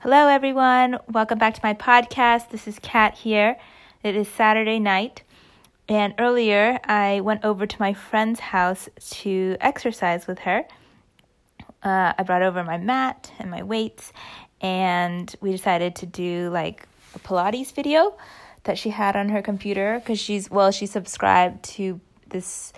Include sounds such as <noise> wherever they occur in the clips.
Hello, everyone. Welcome back to my podcast. This is Kat here. It is Saturday night, and earlier I went over to my friend's house to exercise with her. Uh, I brought over my mat and my weights, and we decided to do like a Pilates video that she had on her computer because she's well, she subscribed to this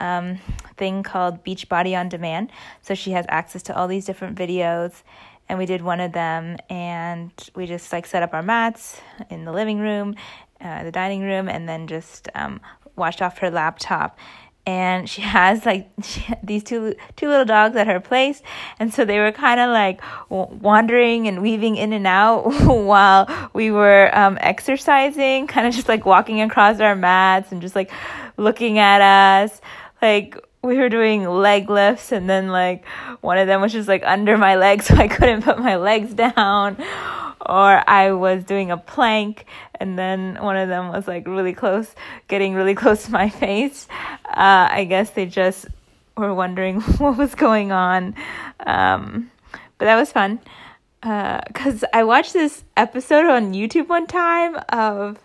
um, thing called Beachbody on Demand, so she has access to all these different videos. And we did one of them and we just like set up our mats in the living room uh, the dining room and then just um, watched off her laptop. And she <laughs> has like she these two two little dogs at her place. And so they were kind of like wandering and weaving in and out <laughs> while we were um, exercising kind of just like walking across our mats and just like looking at us like we were doing leg lifts and then like one of them was just like under my legs <laughs> so I couldn't put my legs down. Or I was doing a plank and then one of them was like really close getting really <laughs> close to my face. Uh, I guess they just were wondering <laughs> what was going on. Um, but that was fun. Because uh, I watched this episode on YouTube one time of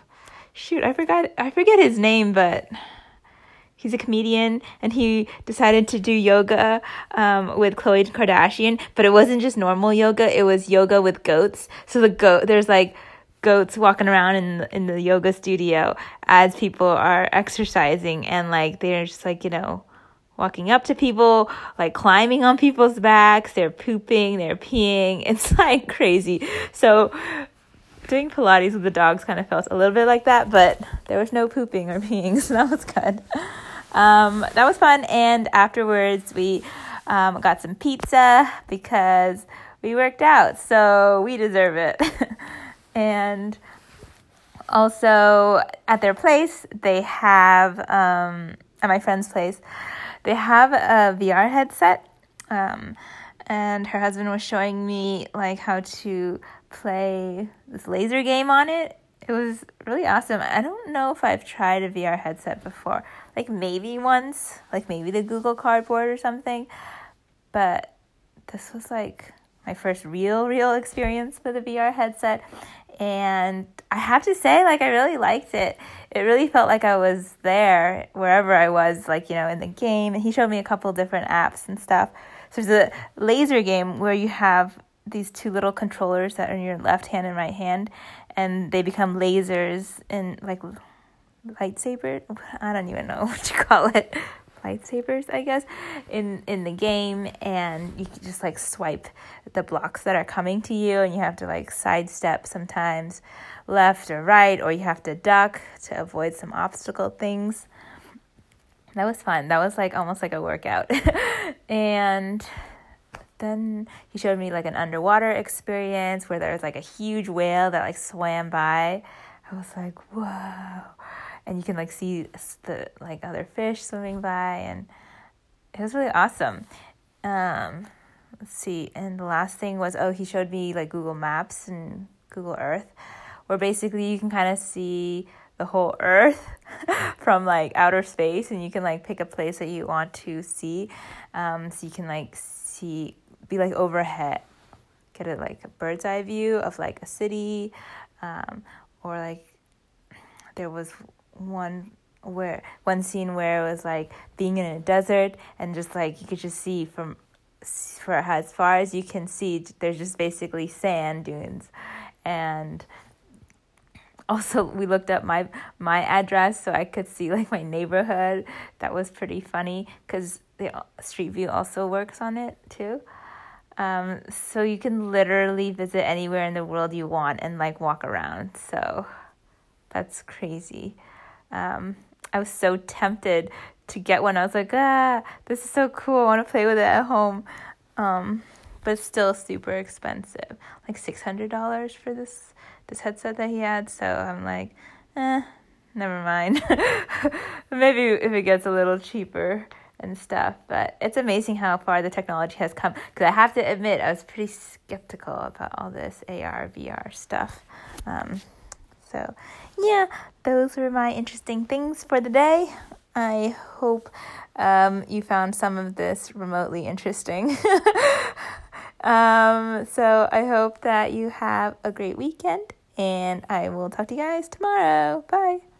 shoot I forgot I forget his name but he's a comedian and he decided to do yoga um, with Khloe Kardashian, but it wasn't just normal yoga, it was yoga with goats. So the goat there's like goats walking around in in the yoga studio as people are exercising and like they're just like, you know, walking up to people, like climbing on people's backs, they're pooping, they're peeing. <laughs> It's like crazy. So doing Pilates with the dogs kind of felt a little bit like that, but there was no pooping or peeing, <laughs> so that was good. Um, that was fun. And afterwards, we um, got some pizza because we worked out, so we deserve it. <laughs> and also at their place, they have, um, at my friend's place, they have a VR headset. Um, and her husband was showing me like how to play this laser game on it. It was really awesome. I don't know if I've tried a VR headset before like maybe once, like maybe the Google Cardboard or something. But this was like my first real, real experience with a VR headset. And I have to say, like, I really liked it. It really felt like I was there wherever I was, like, you know, in the game. And he showed me a couple different apps and stuff. So there's a laser game where you have these two little controllers that are in your left hand and right hand, and they become lasers and like lightsaber. I don't even know <laughs> what you call it. Lightsabers, I guess, in in the game, and you just like swipe the blocks that are coming to you, and you have to like sidestep sometimes left or right, or you have to duck to avoid some obstacle things. That was fun. That was like almost like a workout, <laughs> and then he showed me like an underwater experience where there was like a huge whale that like swam by. I was like, whoa. And you can like see the like other fish swimming by and it was really awesome. Um let's see and the last thing was oh he showed me like google maps and google earth where basically you can kind of see the whole earth <laughs> from like outer space and you can like pick a place that you want to see. Um so you can like see be like overhead. Get a like a bird's eye view of like a city um or like there was one where one scene where it was like being in a desert and just like you could just see from for as far as you can see there's just basically sand dunes. And also we looked up my my address so I could see like my neighborhood. That was pretty funny cuz the street view also works on it too um, so you can literally visit anywhere in the world you want and like walk around so that's crazy um, I was so tempted to get one. I was like, ah, this is so cool. I want to play with it at home. Um, but it's still super expensive, like six hundred dollars for this this headset that he had. So I'm like, eh, never mind. <laughs> Maybe if it gets a little cheaper and stuff. But it's amazing how far the technology has come. Because I have to admit, I was pretty skeptical about all this AR VR stuff. Um, so, yeah, those were my interesting things for the day. I hope um, you found some of this remotely interesting. <laughs> Um, so I hope that you have a great weekend, and I will talk to you guys tomorrow. Bye.